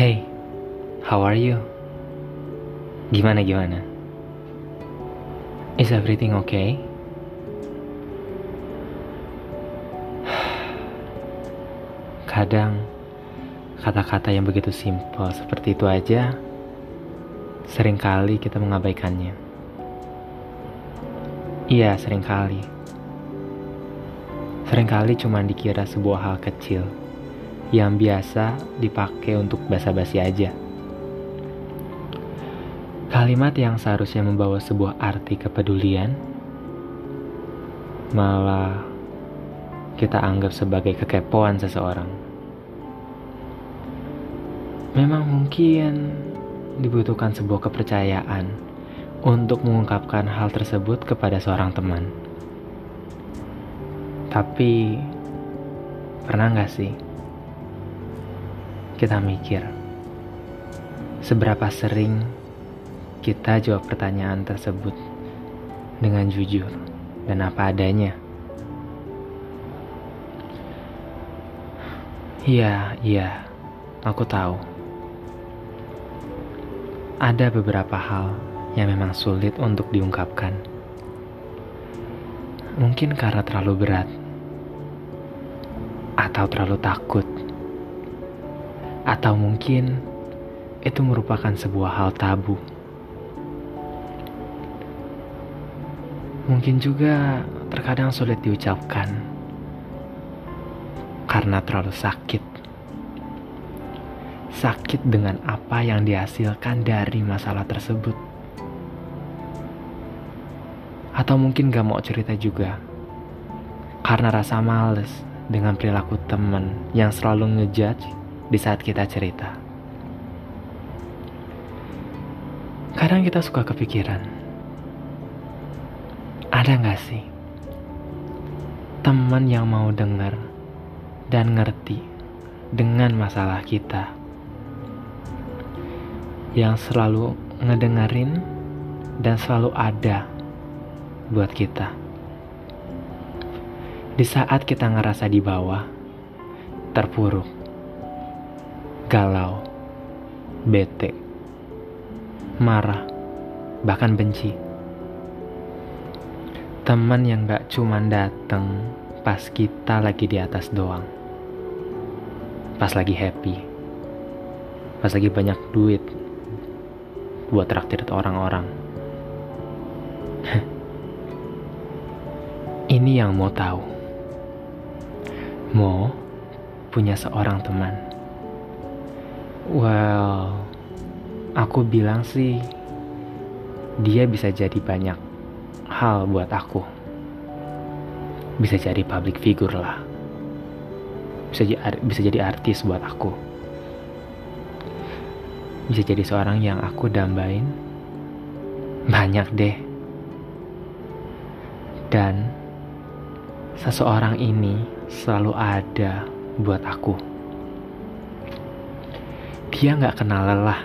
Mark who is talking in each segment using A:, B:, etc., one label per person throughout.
A: Hey, how are you? Gimana gimana? Is everything okay? Kadang kata-kata yang begitu simpel seperti itu aja sering kali kita mengabaikannya. Iya, sering kali. Seringkali cuma dikira sebuah hal kecil yang biasa dipakai untuk basa-basi aja. Kalimat yang seharusnya membawa sebuah arti kepedulian malah kita anggap sebagai kekepoan seseorang. Memang mungkin dibutuhkan sebuah kepercayaan untuk mengungkapkan hal tersebut kepada seorang teman. Tapi, pernah nggak sih kita mikir seberapa sering kita jawab pertanyaan tersebut dengan jujur dan apa adanya? Iya, iya, aku tahu. Ada beberapa hal yang memang sulit untuk diungkapkan. Mungkin karena terlalu berat atau terlalu takut atau mungkin itu merupakan sebuah hal tabu. Mungkin juga terkadang sulit diucapkan karena terlalu sakit. Sakit dengan apa yang dihasilkan dari masalah tersebut. Atau mungkin gak mau cerita juga karena rasa males dengan perilaku temen yang selalu ngejudge di saat kita cerita. Kadang kita suka kepikiran, ada gak sih teman yang mau dengar dan ngerti dengan masalah kita, yang selalu ngedengerin dan selalu ada buat kita. Di saat kita ngerasa di bawah, terpuruk, galau, bete, marah, bahkan benci. Teman yang gak cuman dateng pas kita lagi di atas doang. Pas lagi happy. Pas lagi banyak duit buat traktir orang-orang. Ini yang mau tahu. Mau punya seorang teman Well, aku bilang sih dia bisa jadi banyak hal buat aku. Bisa jadi public figure lah. Bisa bisa jadi artis buat aku. Bisa jadi seorang yang aku dambain. Banyak deh. Dan seseorang ini selalu ada buat aku. Dia gak kenal lelah.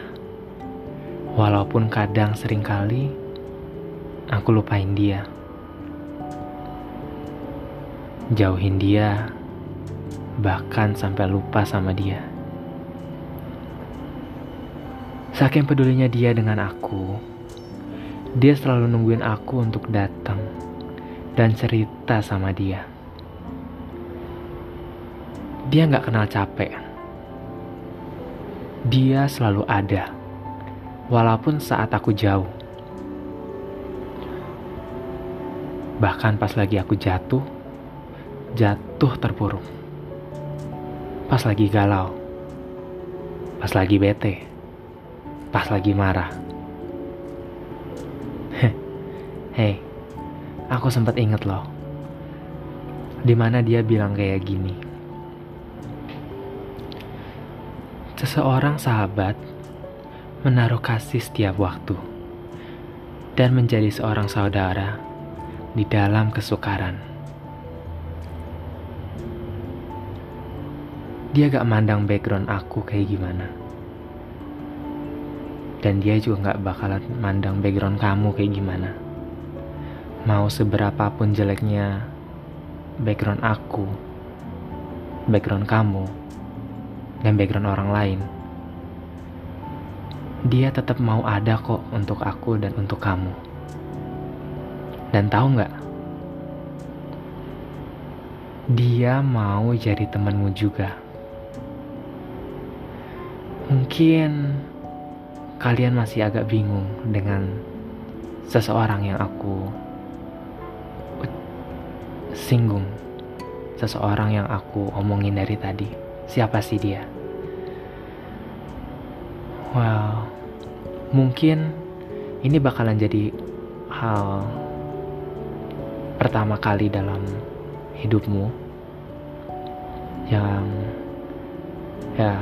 A: Walaupun kadang sering kali aku lupain dia. Jauhin dia, bahkan sampai lupa sama dia. Saking pedulinya dia dengan aku, dia selalu nungguin aku untuk datang dan cerita sama dia. Dia gak kenal capek dia selalu ada, walaupun saat aku jauh. Bahkan pas lagi aku jatuh, jatuh terpuruk. Pas lagi galau, pas lagi bete, pas lagi marah. Hei, aku sempat inget loh. Di mana dia bilang kayak gini. Seseorang sahabat menaruh kasih setiap waktu dan menjadi seorang saudara di dalam kesukaran. Dia gak mandang background aku kayak gimana. Dan dia juga gak bakalan mandang background kamu kayak gimana. Mau seberapapun jeleknya background aku, background kamu, dan background orang lain. dia tetap mau ada kok untuk aku dan untuk kamu. Dan tahu nggak? Dia mau jadi temanmu juga. Mungkin kalian masih agak bingung dengan seseorang yang aku singgung, seseorang yang aku omongin dari tadi. Siapa sih dia? Wow, mungkin ini bakalan jadi hal pertama kali dalam hidupmu yang ya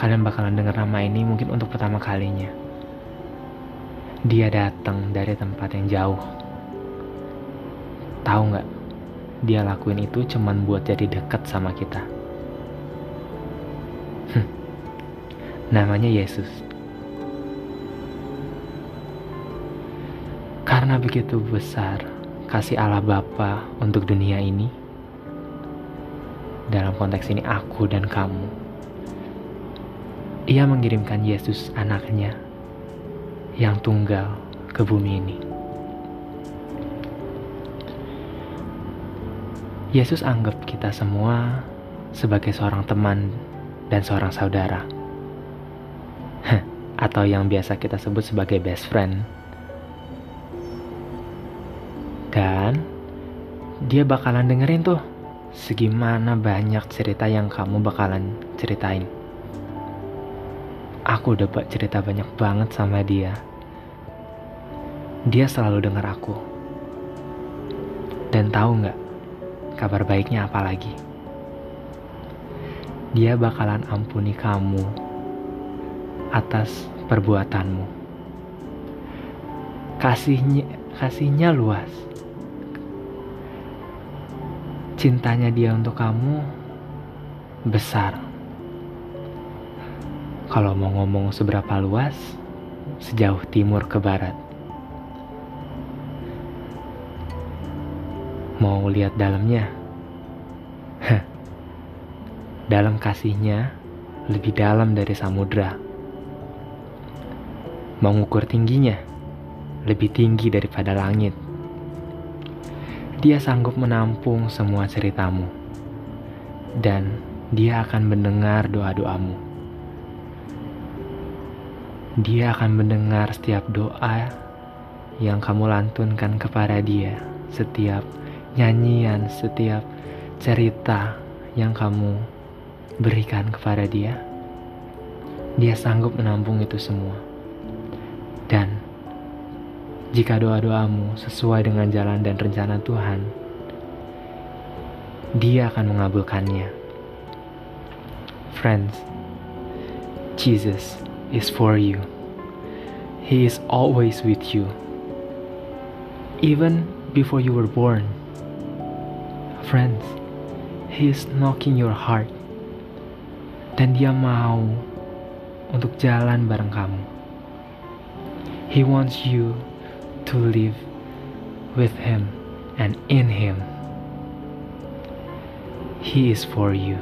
A: kalian bakalan dengar nama ini mungkin untuk pertama kalinya. Dia datang dari tempat yang jauh. Tahu nggak? Dia lakuin itu cuman buat jadi dekat sama kita. Namanya Yesus. Karena begitu besar kasih Allah Bapa untuk dunia ini, dalam konteks ini aku dan kamu, ia mengirimkan Yesus anaknya yang tunggal ke bumi ini. Yesus anggap kita semua sebagai seorang teman dan seorang saudara. Atau yang biasa kita sebut sebagai best friend. Dan dia bakalan dengerin tuh segimana banyak cerita yang kamu bakalan ceritain Aku udah buat cerita banyak banget sama dia. Dia selalu dengar aku. Dan tahu nggak kabar baiknya apa lagi? Dia bakalan ampuni kamu atas perbuatanmu. Kasihnya, kasihnya luas. Cintanya dia untuk kamu besar. Kalau mau ngomong seberapa luas, sejauh timur ke barat. Mau lihat dalamnya? dalam kasihnya lebih dalam dari samudra. Mau ngukur tingginya? Lebih tinggi daripada langit. Dia sanggup menampung semua ceritamu. Dan dia akan mendengar doa-doamu. Dia akan mendengar setiap doa yang kamu lantunkan kepada Dia, setiap nyanyian, setiap cerita yang kamu berikan kepada Dia. Dia sanggup menampung itu semua, dan jika doa-doamu sesuai dengan jalan dan rencana Tuhan, Dia akan mengabulkannya. Friends, Jesus is for you. He is always with you. Even before you were born. Friends, He is knocking your heart. Dan dia mau untuk jalan bareng kamu. He wants you to live with Him and in Him. He is for you.